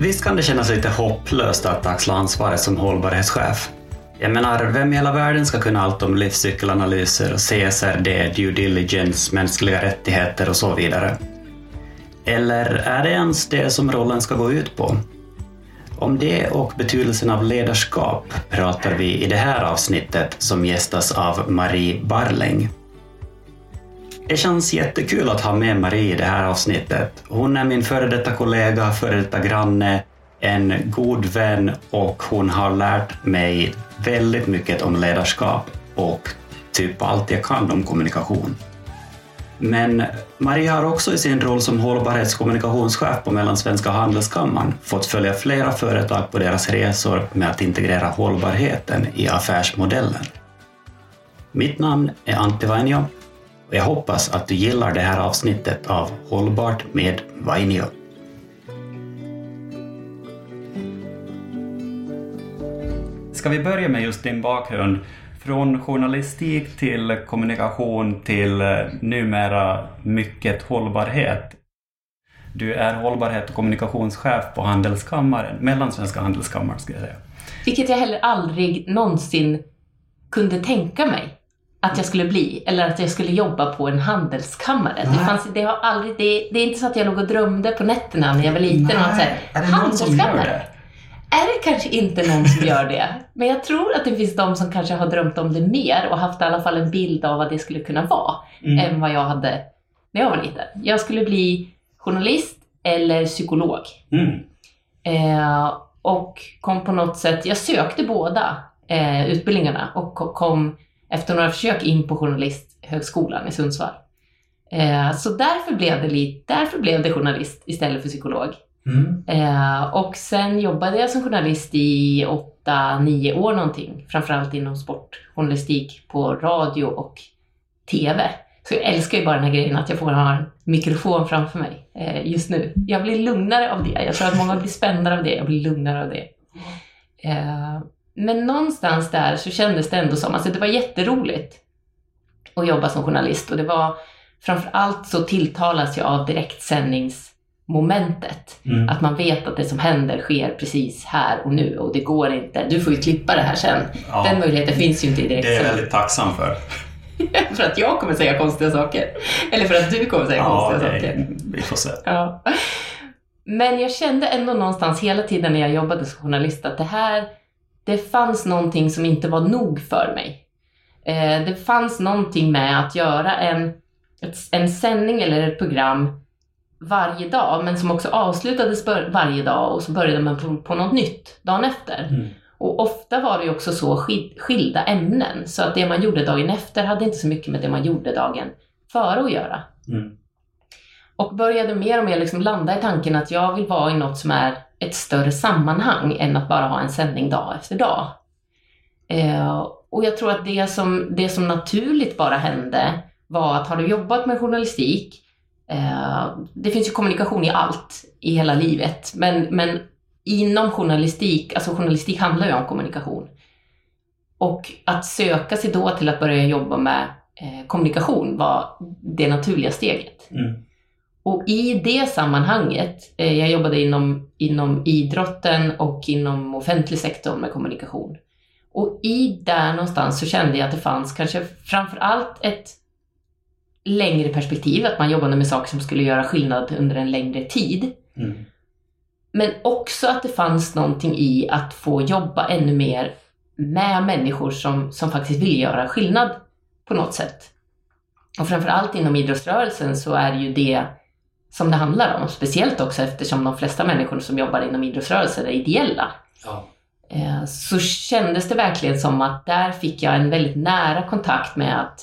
Visst kan det kännas lite hopplöst att axla ansvaret som hållbarhetschef. Jag menar, vem i hela världen ska kunna allt om livscykelanalyser, CSRD, due diligence, mänskliga rättigheter och så vidare? Eller är det ens det som rollen ska gå ut på? Om det och betydelsen av ledarskap pratar vi i det här avsnittet som gästas av Marie Barling. Det känns jättekul att ha med Marie i det här avsnittet. Hon är min före detta kollega, före detta granne, en god vän och hon har lärt mig väldigt mycket om ledarskap och typ allt jag kan om kommunikation. Men Maria har också i sin roll som hållbarhetskommunikationschef på Mellansvenska handelskammaren fått följa flera företag på deras resor med att integrera hållbarheten i affärsmodellen. Mitt namn är Antti Vainio jag hoppas att du gillar det här avsnittet av Hållbart med Vainio. Ska vi börja med just din bakgrund? Från journalistik till kommunikation till eh, numera mycket hållbarhet. Du är hållbarhet och kommunikationschef på Handelskammaren, Mellansvenska handelskammaren skulle jag säga. Vilket jag heller aldrig någonsin kunde tänka mig att jag skulle bli, eller att jag skulle jobba på en handelskammare. Det, fanns, det, har aldrig, det, det är inte så att jag låg och drömde på nätterna när jag var liten. Nej, och så här, är det någon som gör det? Är det kanske inte någon som gör det? Men jag tror att det finns de som kanske har drömt om det mer och haft i alla fall en bild av vad det skulle kunna vara Mm. än vad jag hade när jag var liten. Jag skulle bli journalist eller psykolog. Mm. Eh, och kom på något sätt, jag sökte båda eh, utbildningarna och ko- kom efter några försök in på Journalisthögskolan i Sundsvall. Eh, så därför blev, det lite, därför blev det journalist istället för psykolog. Mm. Eh, och sen jobbade jag som journalist i åtta, nio år någonting. Framförallt inom sportjournalistik på radio och TV. Så jag älskar ju bara den här grejen att jag får ha en mikrofon framför mig eh, just nu. Jag blir lugnare av det. Jag tror att många blir spännare av det. Jag blir lugnare av det. Men någonstans där så kändes det ändå som, alltså det var jätteroligt att jobba som journalist och det var framför allt så tilltalas jag av direktsändningsmomentet. Mm. Att man vet att det som händer sker precis här och nu och det går inte. Du får ju klippa det här sen. Ja, Den möjligheten finns ju inte i det är jag direktsändning. väldigt tacksam för. för att jag kommer säga konstiga saker. Eller för att du kommer säga konstiga det- saker. vi får se. Ja. Men jag kände ändå någonstans hela tiden när jag jobbade som journalist att det här, det fanns någonting som inte var nog för mig. Eh, det fanns någonting med att göra en, ett, en sändning eller ett program varje dag, men som också avslutades varje dag och så började man på, på något nytt dagen efter. Mm. Och ofta var det också så skilda ämnen, så att det man gjorde dagen efter hade inte så mycket med det man gjorde dagen före att göra. Mm. Och började mer och mer liksom landa i tanken att jag vill vara i något som är ett större sammanhang än att bara ha en sändning dag efter dag. Eh, och jag tror att det som, det som naturligt bara hände var att har du jobbat med journalistik, eh, det finns ju kommunikation i allt i hela livet, men, men inom journalistik, alltså journalistik handlar ju om kommunikation. Och att söka sig då till att börja jobba med eh, kommunikation var det naturliga steget. Mm. Och i det sammanhanget, eh, jag jobbade inom, inom idrotten och inom offentlig sektor med kommunikation. Och i där någonstans så kände jag att det fanns kanske framför allt ett längre perspektiv, att man jobbade med saker som skulle göra skillnad under en längre tid. Mm. Men också att det fanns någonting i att få jobba ännu mer med människor som, som faktiskt vill göra skillnad på något sätt. Och framförallt inom idrottsrörelsen så är ju det som det handlar om. Speciellt också eftersom de flesta människor som jobbar inom idrottsrörelsen är ideella. Ja. Eh, Så kändes det verkligen som att där fick jag en väldigt nära kontakt med att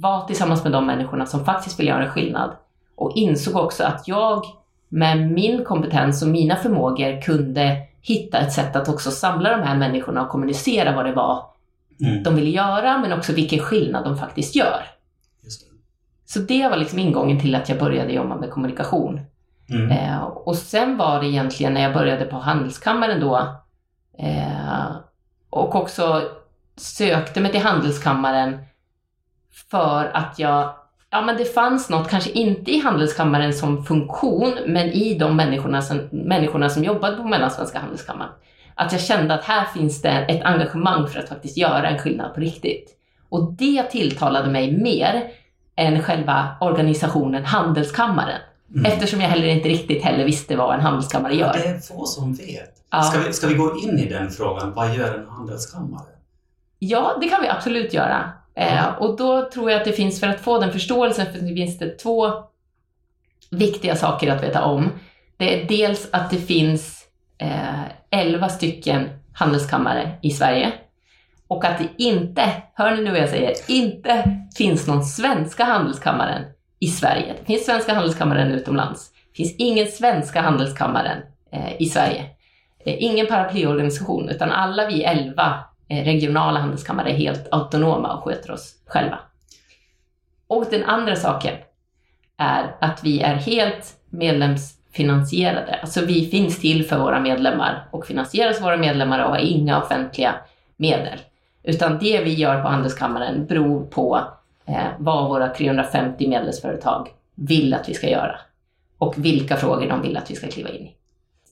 vara tillsammans med de människorna som faktiskt vill göra en skillnad. Och insåg också att jag med min kompetens och mina förmågor kunde hitta ett sätt att också samla de här människorna och kommunicera vad det var Mm. de ville göra, men också vilken skillnad de faktiskt gör. Så det var liksom ingången till att jag började jobba med kommunikation. Mm. Eh, och sen var det egentligen när jag började på Handelskammaren då eh, och också sökte mig till Handelskammaren för att jag ja, men det fanns något, kanske inte i Handelskammaren som funktion, men i de människorna som, människorna som jobbade på Mellansvenska Handelskammaren. Att jag kände att här finns det ett engagemang för att faktiskt göra en skillnad på riktigt. Och det tilltalade mig mer än själva organisationen Handelskammaren. Mm. Eftersom jag heller inte riktigt heller visste vad en handelskammare gör. Ja, det är få som vet. Ja. Ska, vi, ska vi gå in i den frågan? Vad gör en handelskammare? Ja, det kan vi absolut göra. Eh, och då tror jag att det finns, för att få den förståelsen, för det finns det två viktiga saker att veta om. Det är dels att det finns eh, 11 stycken handelskammare i Sverige. Och att det inte, hör ni nu vad jag säger, inte finns någon svenska handelskammaren i Sverige. Det finns svenska handelskammaren utomlands. Det finns ingen svenska handelskammaren eh, i Sverige. Eh, ingen paraplyorganisation, utan alla vi 11 Eh, regionala handelskammare är helt autonoma och sköter oss själva. Och den andra saken är att vi är helt medlemsfinansierade. Alltså vi finns till för våra medlemmar och finansieras av våra medlemmar och har inga offentliga medel. Utan det vi gör på Handelskammaren beror på eh, vad våra 350 medlemsföretag vill att vi ska göra och vilka frågor de vill att vi ska kliva in i.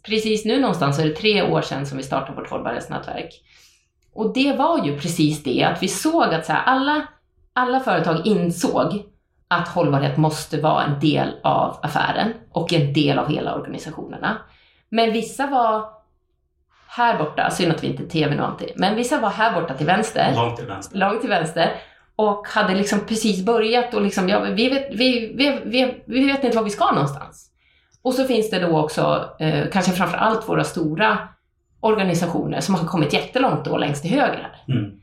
Precis nu någonstans är det tre år sedan som vi startade vårt hållbarhetsnätverk. Och det var ju precis det, att vi såg att så här, alla, alla företag insåg att hållbarhet måste vara en del av affären och en del av hela organisationerna. Men vissa var här borta, synd att vi inte är TV nu alltid, men vissa var här borta till vänster. Långt till vänster. Långt till vänster. Och hade liksom precis börjat och liksom, ja, vi, vet, vi, vi, vi, vi vet inte var vi ska någonstans. Och så finns det då också, eh, kanske framför allt våra stora organisationer som har kommit jättelångt då längst till höger här. Mm.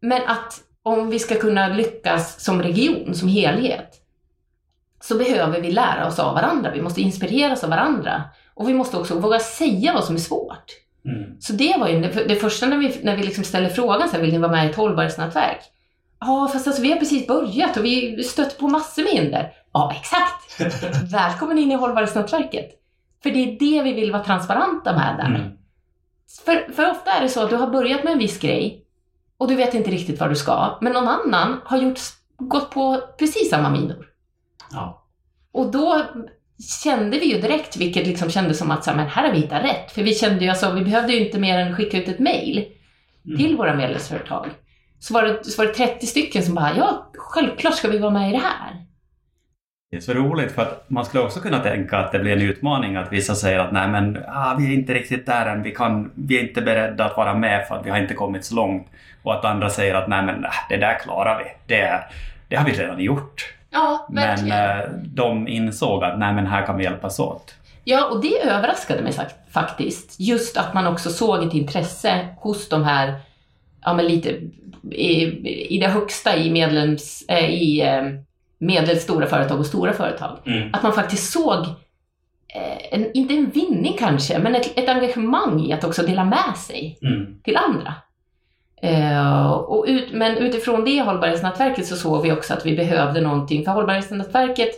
Men att om vi ska kunna lyckas som region, som helhet, så behöver vi lära oss av varandra. Vi måste inspireras av varandra. Och vi måste också våga säga vad som är svårt. Mm. Så det var ju det, första när vi, när vi liksom ställer frågan, så här, vill ni vara med i ett hållbarhetsnätverk? Ja, fast alltså, vi har precis börjat och vi stöter på massor med hinder. Ja, exakt! Välkommen in i hållbarhetsnätverket. För det är det vi vill vara transparenta med där. Mm. För, för ofta är det så att du har börjat med en viss grej och du vet inte riktigt vad du ska, men någon annan har gjort, gått på precis samma minor. Ja. Och då kände vi ju direkt, vilket liksom kändes som att så här, men här har vi hittat rätt. För vi kände ju alltså, vi behövde ju inte mer än skicka ut ett mail mm. till våra medlemsföretag. Så var, det, så var det 30 stycken som bara, ja, självklart ska vi vara med i det här. Det är så roligt för att man skulle också kunna tänka att det blir en utmaning att vissa säger att nej men ah, vi är inte riktigt där än, vi, kan, vi är inte beredda att vara med för att vi har inte kommit så långt. Och att andra säger att nej men det där klarar vi, det, det har vi redan gjort. Ja, verkligen. Men eh, de insåg att nej men här kan vi hjälpas åt. Ja, och det överraskade mig faktiskt. Just att man också såg ett intresse hos de här, ja men lite i, i det högsta i medlems, äh, i äh, medelstora företag och stora företag. Mm. Att man faktiskt såg, eh, en, inte en vinning kanske, men ett, ett engagemang i att också dela med sig mm. till andra. Eh, och ut, men utifrån det hållbarhetsnätverket så såg vi också att vi behövde någonting, för hållbarhetsnätverket,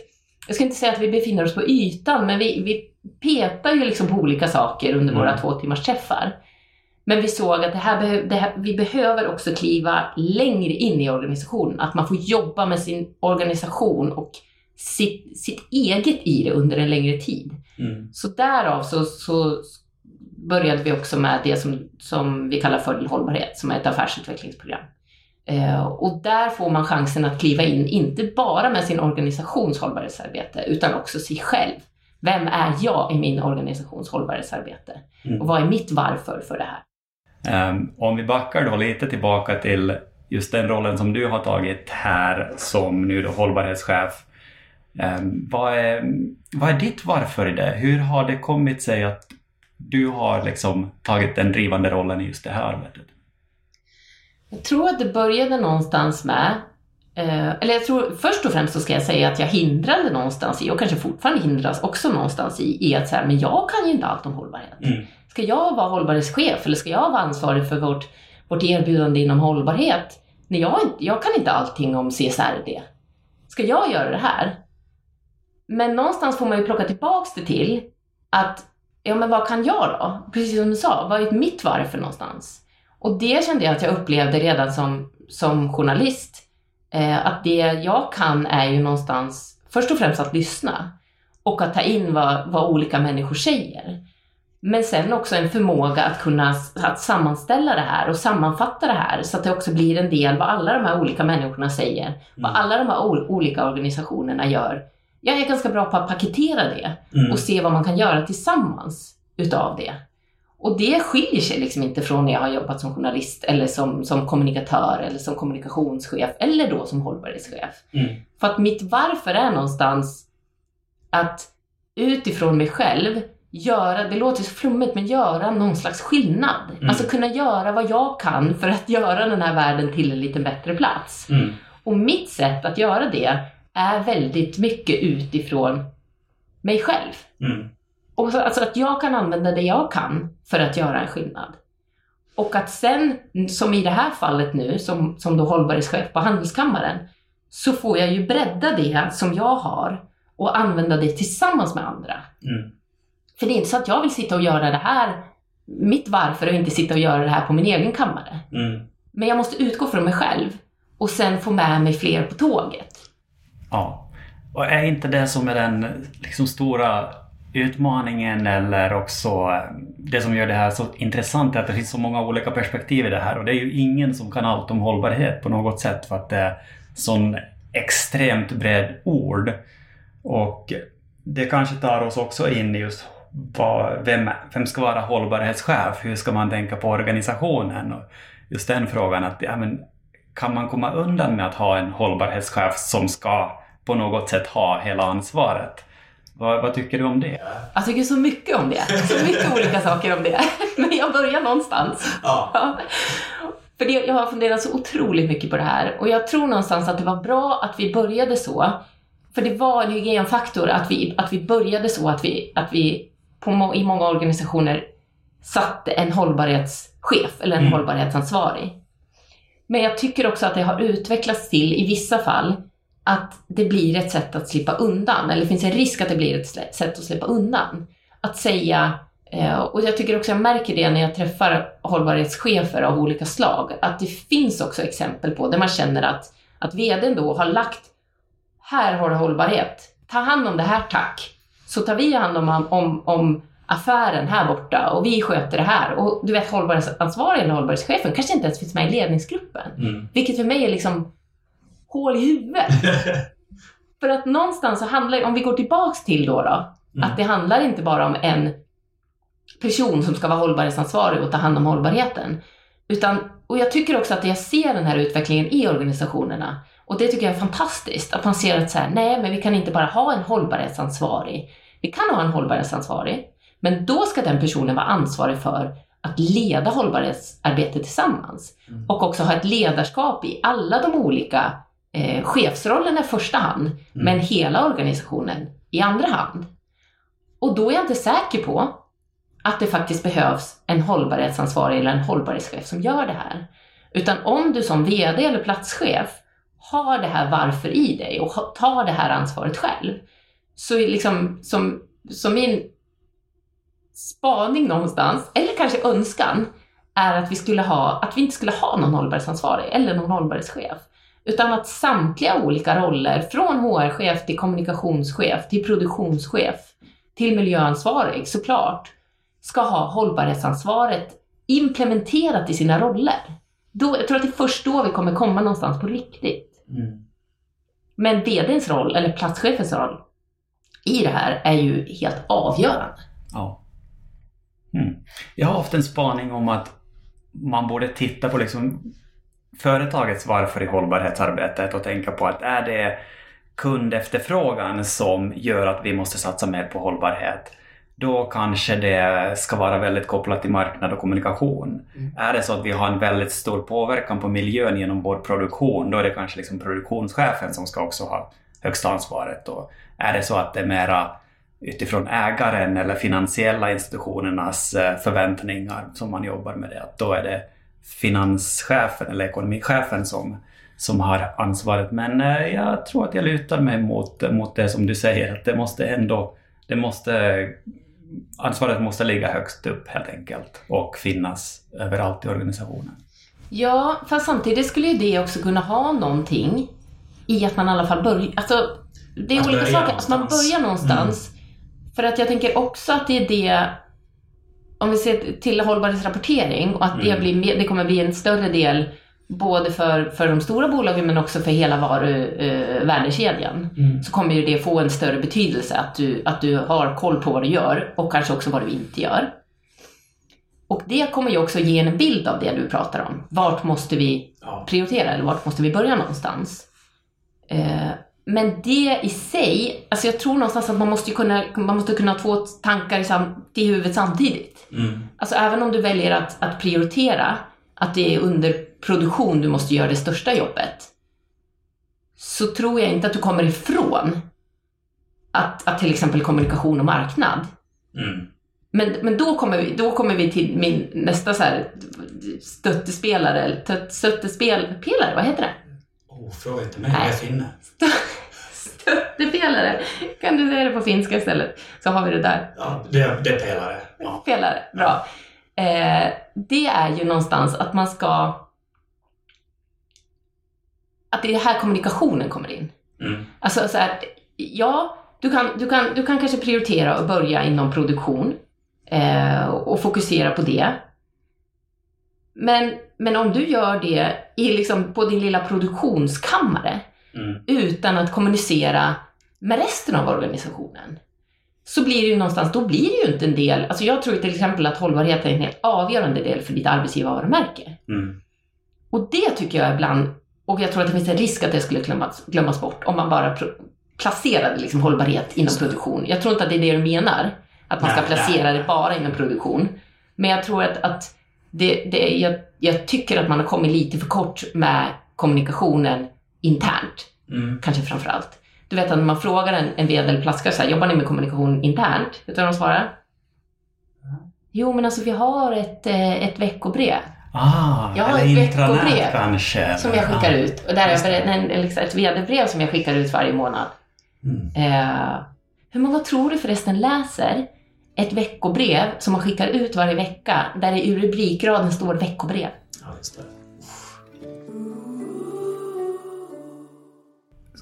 jag ska inte säga att vi befinner oss på ytan, men vi, vi petar ju liksom på olika saker under mm. våra två timmars träffar. Men vi såg att det här, det här, vi behöver också kliva längre in i organisationen. Att man får jobba med sin organisation och sitt, sitt eget i det under en längre tid. Mm. Så därav så, så började vi också med det som, som vi kallar för hållbarhet, som är ett affärsutvecklingsprogram. Eh, och där får man chansen att kliva in, inte bara med sin organisations hållbarhetsarbete, utan också sig själv. Vem är jag i min organisations hållbarhetsarbete? Mm. Och vad är mitt varför för det här? Um, om vi backar då lite tillbaka till just den rollen som du har tagit här som nu då hållbarhetschef. Um, vad, är, vad är ditt varför i det? Hur har det kommit sig att du har liksom tagit den drivande rollen i just det här arbetet? Jag tror att det började någonstans med, eh, eller jag tror först och främst så ska jag säga att jag hindrade någonstans i, och kanske fortfarande hindras också någonstans i, i att säga men jag kan ju inte allt om hållbarhet. Mm. Ska jag vara hållbarhetschef eller ska jag vara ansvarig för vårt, vårt erbjudande inom hållbarhet? Nej, jag, jag kan inte allting om CSRD. Ska jag göra det här? Men någonstans får man ju plocka tillbaks det till att, ja men vad kan jag då? Precis som du sa, vad är mitt varför någonstans? Och det kände jag att jag upplevde redan som, som journalist. Eh, att det jag kan är ju någonstans först och främst att lyssna och att ta in vad, vad olika människor säger. Men sen också en förmåga att kunna att sammanställa det här och sammanfatta det här så att det också blir en del vad alla de här olika människorna säger, mm. vad alla de här olika organisationerna gör. Jag är ganska bra på att paketera det mm. och se vad man kan göra tillsammans utav det. Och det skiljer sig liksom inte från när jag har jobbat som journalist eller som, som kommunikatör eller som kommunikationschef eller då som hållbarhetschef. Mm. För att mitt varför är någonstans att utifrån mig själv göra, det låter så flummigt, men göra någon slags skillnad. Mm. Alltså kunna göra vad jag kan för att göra den här världen till en lite bättre plats. Mm. Och mitt sätt att göra det är väldigt mycket utifrån mig själv. Mm. Och så, alltså att jag kan använda det jag kan för att göra en skillnad. Och att sen, som i det här fallet nu, som, som då hållbarhetschef på Handelskammaren, så får jag ju bredda det som jag har och använda det tillsammans med andra. Mm. För det är inte så att jag vill sitta och göra det här, mitt varför, och inte sitta och göra det här på min egen kammare. Mm. Men jag måste utgå från mig själv och sen få med mig fler på tåget. Ja. Och är inte det som är den liksom, stora utmaningen eller också eh, det som gör det här så intressant är att det finns så många olika perspektiv i det här och det är ju ingen som kan allt om hållbarhet på något sätt för att det är sån extremt bred ord. Och det kanske tar oss också in i just vad, vem, vem ska vara hållbarhetschef? Hur ska man tänka på organisationen? Och just den frågan, att ja, men, kan man komma undan med att ha en hållbarhetschef som ska på något sätt ha hela ansvaret? Vad, vad, tycker du om det? Jag tycker så mycket om det. Så mycket olika saker om det. Men jag börjar någonstans. Ja. ja. För det, jag har funderat så otroligt mycket på det här och jag tror någonstans att det var bra att vi började så. För det var en hygienfaktor att vi, att vi började så att vi, att vi på, i många organisationer satte en hållbarhetschef eller en mm. hållbarhetsansvarig. Men jag tycker också att det har utvecklats till, i vissa fall, att det blir ett sätt att slippa undan, eller det finns en risk att det blir ett sätt att slippa undan. Att säga, eh, och jag tycker också jag märker det när jag träffar hållbarhetschefer av olika slag, att det finns också exempel på där man känner att, att vdn då har lagt, här har du hållbarhet, ta hand om det här tack, så tar vi hand om, om, om affären här borta och vi sköter det här. Och du vet hållbarhetsansvarig eller hållbarhetschefen kanske inte ens finns med i ledningsgruppen. Mm. Vilket för mig är liksom hål i huvudet. för att någonstans så handlar om vi går tillbaks till då, då mm. att det handlar inte bara om en person som ska vara hållbarhetsansvarig och ta hand om hållbarheten. Utan, och jag tycker också att jag ser den här utvecklingen i organisationerna. Och det tycker jag är fantastiskt, att man ser att så här, nej men vi kan inte bara ha en hållbarhetsansvarig. Vi kan ha en hållbarhetsansvarig, men då ska den personen vara ansvarig för att leda hållbarhetsarbetet tillsammans. Mm. Och också ha ett ledarskap i alla de olika eh, chefsrollerna i första hand, mm. men hela organisationen i andra hand. Och då är jag inte säker på att det faktiskt behövs en hållbarhetsansvarig eller en hållbarhetschef som gör det här. Utan om du som VD eller platschef har det här varför i dig och tar det här ansvaret själv, så liksom, som, som min spaning någonstans, eller kanske önskan, är att vi, skulle ha, att vi inte skulle ha någon hållbarhetsansvarig eller någon hållbarhetschef. Utan att samtliga olika roller, från HR-chef till kommunikationschef, till produktionschef, till miljöansvarig såklart, ska ha hållbarhetsansvaret implementerat i sina roller. Då, jag tror att det är först då vi kommer komma någonstans på riktigt. Mm. Men VDns roll, eller platschefens roll, i det här är ju helt avgörande. Ja. Mm. Jag har haft en spaning om att man borde titta på liksom företagets varför i hållbarhetsarbetet och tänka på att är det kundefterfrågan som gör att vi måste satsa mer på hållbarhet? Då kanske det ska vara väldigt kopplat till marknad och kommunikation. Mm. Är det så att vi har en väldigt stor påverkan på miljön genom vår produktion, då är det kanske liksom produktionschefen som ska också ha högsta ansvaret. Och är det så att det är mera utifrån ägaren eller finansiella institutionernas eh, förväntningar som man jobbar med det, att då är det finanschefen eller ekonomichefen som, som har ansvaret. Men eh, jag tror att jag lutar mig mot, mot det som du säger, att det måste ändå, det måste, ansvaret måste ligga högst upp helt enkelt och finnas överallt i organisationen. Ja, fast samtidigt skulle ju det också kunna ha någonting i att man i alla fall börjar, alltså det är Att olika saker, att man börjar någonstans. För att jag tänker också att det är det, om vi ser till hållbarhetsrapportering och att det, Mm. blir, mer- det kommer bli en större del både för, för de stora bolagen men också för hela varuvärdekedjan. Mm. Så kommer ju det få en större betydelse att du, att du har koll på vad du gör och kanske också vad du inte gör. Och det kommer ju också ge en bild av det du pratar om. Vart måste vi prioritera eller vart måste vi börja någonstans? Eh, men det i sig, alltså jag tror någonstans att man måste kunna, man måste kunna ha två tankar i, sam, i huvudet samtidigt. Mm. Alltså även om du väljer att, att prioritera att det är under produktion du måste göra det största jobbet, så tror jag inte att du kommer ifrån att, att till exempel kommunikation och marknad. Mm. Men, men då, kommer vi, då kommer vi till min nästa så här stöttespelare, stöttespelpelare, vad heter det? Oh, fråga inte mig, Nej. jag är finne. Stöttepelare. Kan du säga det på finska istället? Så har vi det där. Ja, det, det är pelare. Ja. Pelare, bra. Eh, det är ju någonstans att man ska... Att det är här kommunikationen kommer in. Mm. Alltså så här, ja, du kan, du, kan, du kan kanske prioritera och börja inom produktion eh, och fokusera på det. Men, men om du gör det i liksom på din lilla produktionskammare Mm. utan att kommunicera med resten av organisationen så blir det ju någonstans, då blir det ju inte en del, alltså jag tror till exempel att hållbarhet är en helt avgörande del för ditt arbetsgivarvarumärke. Mm. Och det tycker jag ibland, och jag tror att det finns en risk att det skulle glömmas, glömmas bort om man bara placerade liksom hållbarhet inom produktion. Jag tror inte att det är det du menar, att man ska placera det bara inom produktion. Men jag tror att, att det, det, jag, jag tycker att man har kommit lite för kort med kommunikationen internt, Mm. kanske framför allt. Du vet att när man frågar en, en vd eller plaskare så här, jobbar ni med kommunikation internt? Vet du vad de svarar? Jo, men alltså vi har ett, eh, ett veckobrev Ah, Jag har ett veckobrev kanske. som jag skickar Ah. ut. Och där är en, liksom ett vd-brev som jag skickar ut varje månad. Mm. Eh, hur många tror du förresten läser ett veckobrev som man skickar ut varje vecka där det i rubrikraden står veckobrev? Ja, just det.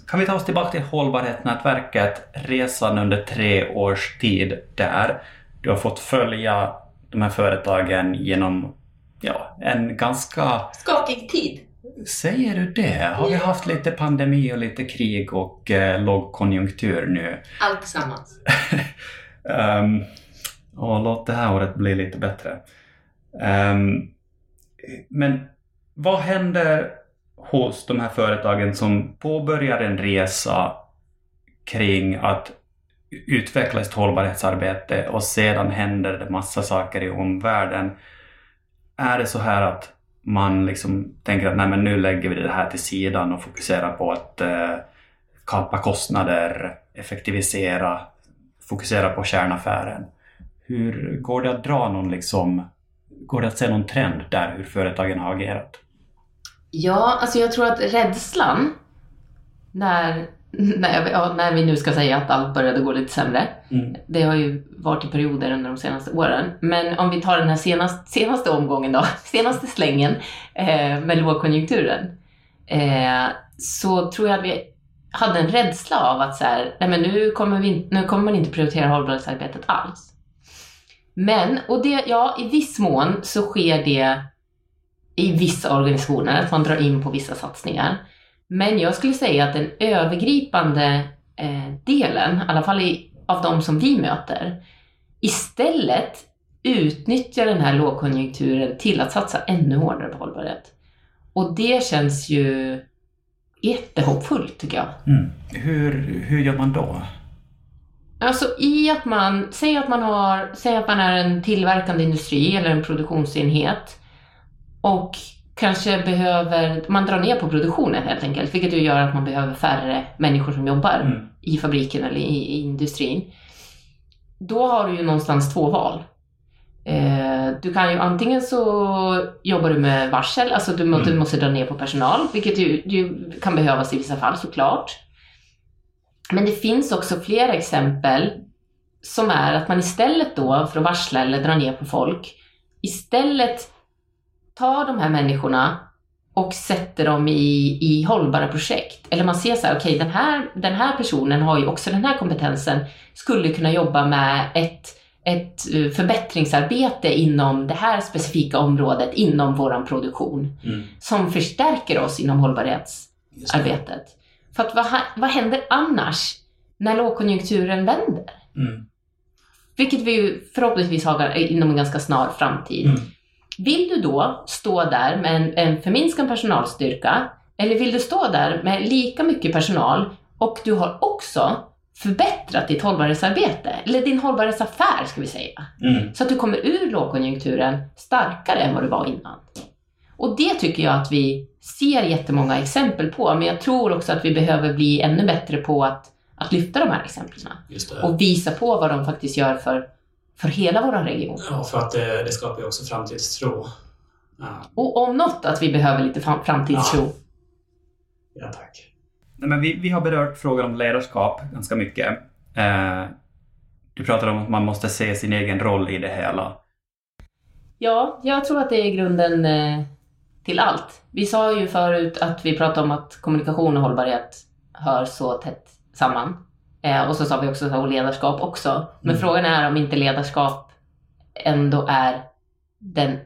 Kan vi ta oss tillbaka till hållbarhetsnätverket, resan under tre års tid där. Du har fått följa de här företagen genom ja, en ganska... Skakig tid. Säger du det? Har vi haft lite pandemi och lite krig och eh, lågkonjunktur nu? Allt tillsammans. Um, och låt det här året bli lite bättre. Ehm, men vad händer hos de här företagen som påbörjar en resa kring att utveckla ett hållbarhetsarbete och sedan händer det massa saker i omvärlden. Är det så här att man liksom tänker att Nej, men nu lägger vi det här till sidan och fokuserar på att eh, kapa kostnader, effektivisera, fokusera på kärnaffären. Hur går det att dra någon liksom, går det att se någon trend där hur företagen har agerat? Ja, alltså jag tror att rädslan när, när, ja, när vi nu ska säga att allt började gå lite sämre. Mm. Det har ju varit i perioder under de senaste åren. Men om vi tar den här senaste, senaste omgången då, senaste slängen eh, med lågkonjunkturen. Eh, så tror jag att vi hade en rädsla av att så här, nej men nu kommer, vi, inte- nu kommer man inte prioritera hållbarhetsarbetet alls. Men, och det, ja i viss mån så sker det i vissa organisationer, att man drar in på vissa satsningar. Men jag skulle säga att den övergripande eh, delen, i alla fall i, av de som vi möter, istället utnyttjar den här lågkonjunkturen till att satsa ännu hårdare på hållbarhet. Och det känns ju jättehoppfullt tycker jag. Mm. Hur, hur gör man då? Alltså i att man, säg att man har, säg att man är en tillverkande industri eller en produktionsenhet och kanske behöver, man drar ner på produktionen helt enkelt, vilket ju gör att man behöver färre människor som jobbar Mm. i fabriken eller i, i industrin. Då har du ju någonstans två val. Eh, du kan ju antingen så jobbar du med varsel, alltså du, må, du Mm. måste dra ner på personal, vilket ju, ju kan behövas i vissa fall såklart. Men det finns också flera exempel som är att man istället då för att varsla eller dra ner på folk, istället tar de här människorna och sätter dem i, i hållbara projekt. Eller man ser så här, okej okay, den, här, den här personen har ju också den här kompetensen, skulle kunna jobba med ett, ett eh, förbättringsarbete inom det här specifika området inom vår produktion mm. som förstärker oss inom hållbarhetsarbetet. För att vad, vad händer annars när lågkonjunkturen vänder? Mm. Vilket vi förhoppningsvis har inom en ganska snar framtid. Mm. Vill du då stå där med en, en förminskad personalstyrka eller vill du stå där med lika mycket personal och du har också förbättrat ditt hållbarhetsarbete, eller din hållbarhetsaffär ska vi säga. Mm. Så att du kommer ur lågkonjunkturen starkare än vad du var innan. Och det tycker jag att vi ser jättemånga exempel på, men jag tror också att vi behöver bli ännu bättre på att, att lyfta de här exemplen och visa på vad de faktiskt gör för för hela vår region. Ja, för att det, det skapar ju också framtidstro. Ja. Och om något att vi behöver lite framtidstro. Ja, ja tack. Nej, men vi, vi har berört frågan om ledarskap ganska mycket. Eh, du pratade om att man måste se sin egen roll i det hela. Ja, jag tror att det är grunden eh, till allt. Vi sa ju förut att vi pratade om att kommunikation och hållbarhet hör så tätt samman. Eh, och så sa vi också och ledarskap också. Men mm. frågan är om inte ledarskap ändå är den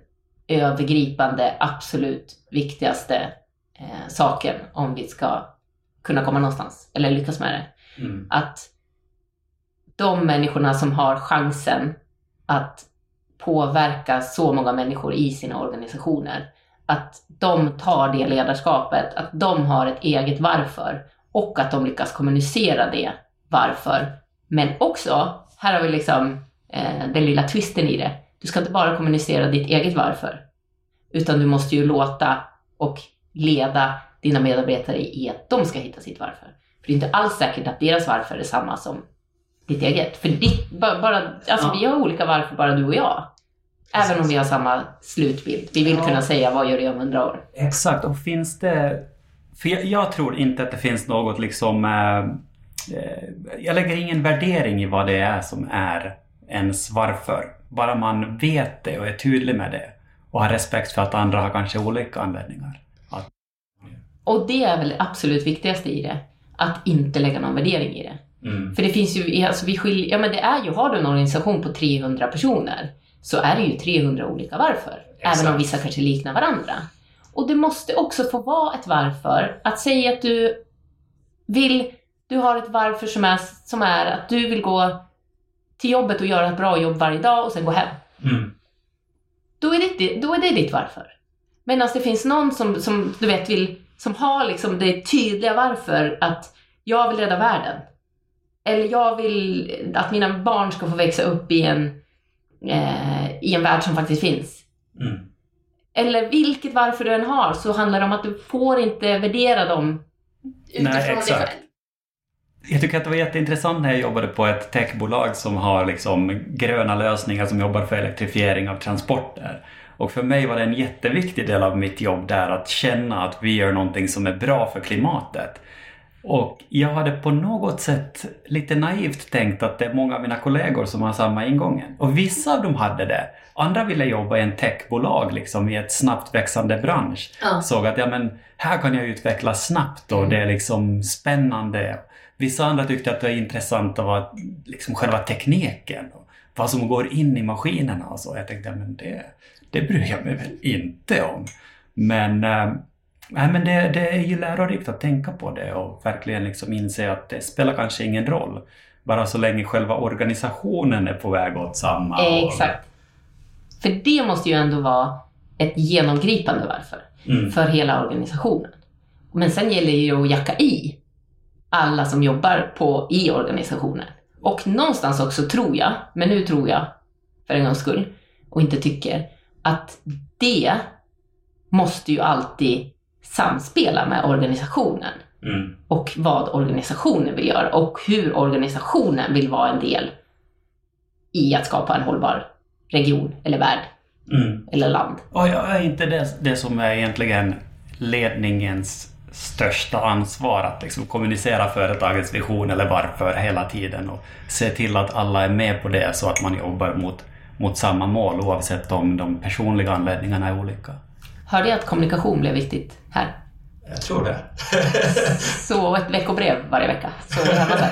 övergripande, absolut viktigaste eh, saken om vi ska kunna komma någonstans eller lyckas med det. Mm. Att de människorna som har chansen att påverka så många människor i sina organisationer, att de tar det ledarskapet, att de har ett eget varför och att de lyckas kommunicera det varför. Men också, här har vi liksom eh, den lilla twisten i det. Du ska inte bara kommunicera ditt eget varför, utan du måste ju låta och leda dina medarbetare i att de ska hitta sitt varför. För det är inte alls säkert att deras varför är samma som ditt eget. För ditt, bara, alltså ja. vi har olika varför bara du och jag. Precis. Även om vi har samma slutbild. Vi vill ja. kunna säga vad gör du om hundra år? Exakt, och finns det... För jag, jag, tror inte att det finns något liksom... Eh, jag lägger ingen värdering i vad det är som är ens varför. Bara man vet det och är tydlig med det och har respekt för att andra har kanske olika anledningar. Att... Och det är väl det absolut viktigaste i det. Att inte lägga någon värdering i det. Mm. För det finns ju, alltså vi skiljer, ja men det är ju, har du en organisation på 300 personer så är det ju 300 olika varför. Exakt. Även om vissa kanske liknar varandra. Och det måste också få vara ett varför. Att säga att du vill du har ett varför som är, som är att du vill gå till jobbet och göra ett bra jobb varje dag och sen gå hem. Mm. Då, är det, då är det ditt varför. Medan det finns någon som, som du vet vill, som har liksom det tydliga varför att jag vill rädda världen. Eller jag vill att mina barn ska få växa upp i en, eh, i en värld som faktiskt finns. Mm. Eller vilket varför du än har så handlar det om att du får inte värdera dem utifrån Nej, dig själv. Jag tycker att det var jätteintressant när jag jobbade på ett techbolag som har liksom gröna lösningar som jobbar för elektrifiering av transporter. Och för mig var det en jätteviktig del av mitt jobb där att känna att vi gör någonting som är bra för klimatet. Och jag hade på något sätt lite naivt tänkt att det är många av mina kollegor som har samma ingången. Och vissa av dem hade det. Andra ville jobba i en techbolag liksom i ett snabbt växande bransch. Ja. Såg att ja, men, här kan jag utvecklas snabbt och det är liksom spännande. Vissa andra tyckte att det var intressant av liksom själva tekniken. Och vad som går in i maskinerna och så. Jag tänkte, men det, det bryr jag mig väl inte om. Men, äh, men det, det är ju lärorikt att tänka på det och verkligen liksom inse att det spelar kanske ingen roll. Bara så länge själva organisationen är på väg åt samma håll. Exakt. För det måste ju ändå vara ett genomgripande varför. Mm. För hela organisationen. Men sen gäller det ju att jacka i alla som jobbar på, i organisationen. Och någonstans också tror jag, men nu tror jag för en gångs skull och inte tycker, att det måste ju alltid samspela med organisationen. Mm. Och vad organisationen vill göra och hur organisationen vill vara en del i att skapa en hållbar region eller värld. Mm. Eller land. Och jag är inte det, det som är egentligen ledningens största ansvar att liksom kommunicera företagets vision eller varför hela tiden och se till att alla är med på det så att man jobbar mot, mot samma mål oavsett om de personliga anledningarna är olika. Hörde jag att kommunikation blev viktigt här? Jag tror det. Så ett veckobrev varje vecka, så är hemma där.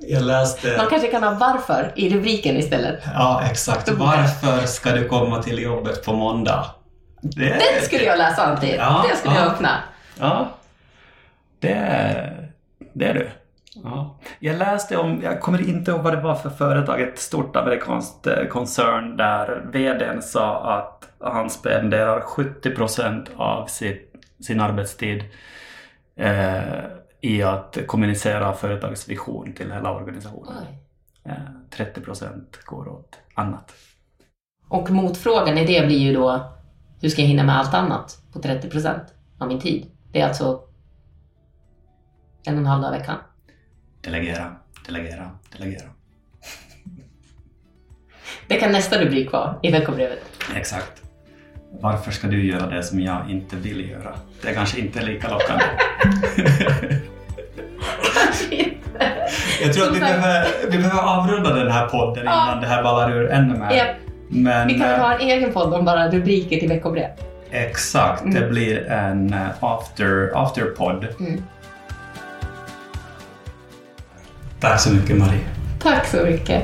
Jag läste... Man kanske kan ha varför i rubriken istället. Ja, exakt. Varför ska du komma till jobbet på måndag? Det, Den skulle jag läsa alltid. Ja, det skulle ja. jag öppna. Ja, det, det är du. Ja. Jag läste om, jag kommer inte ihåg vad det var för företag, ett stort amerikanskt eh, koncern där vdn sa att han spenderar 70% av sitt, sin arbetstid eh, i att kommunicera företagets vision till hela organisationen. Eh, 30% går åt annat. Och motfrågan i det blir ju då, hur ska jag hinna med allt annat på 30 procent av min tid? Det är alltså en och en halv dag i veckan. Delegera, delegera, delegera. Det kan nästa rubrik vara i veckobrevet. Exakt. Varför ska du göra det som jag inte vill göra? Det är kanske inte lika lockande. Kanske inte. Jag tror att vi behöver, vi behöver avrunda den här podden Ja. innan det här ballar ur ännu mer. Japp. Men Vi kan väl eh, ha en egen podd om bara rubriker till veckobrev. exakt, det Mm. blir en eh, after, afterpodd. Mm. Tack så mycket Marie. Tack så mycket.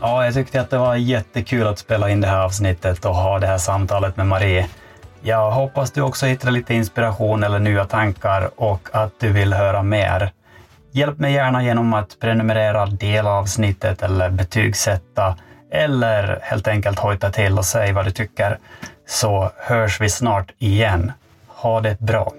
Ja, jag tyckte att det var jättekul att spela in det här avsnittet och ha det här samtalet med Marie. Jag hoppas du också hittar lite inspiration eller nya tankar och att du vill höra mer. Hjälp mig gärna genom att prenumerera, dela avsnittet eller betygsätta eller helt enkelt hojta till och säg vad du tycker. Så hörs vi snart igen. Ha det bra!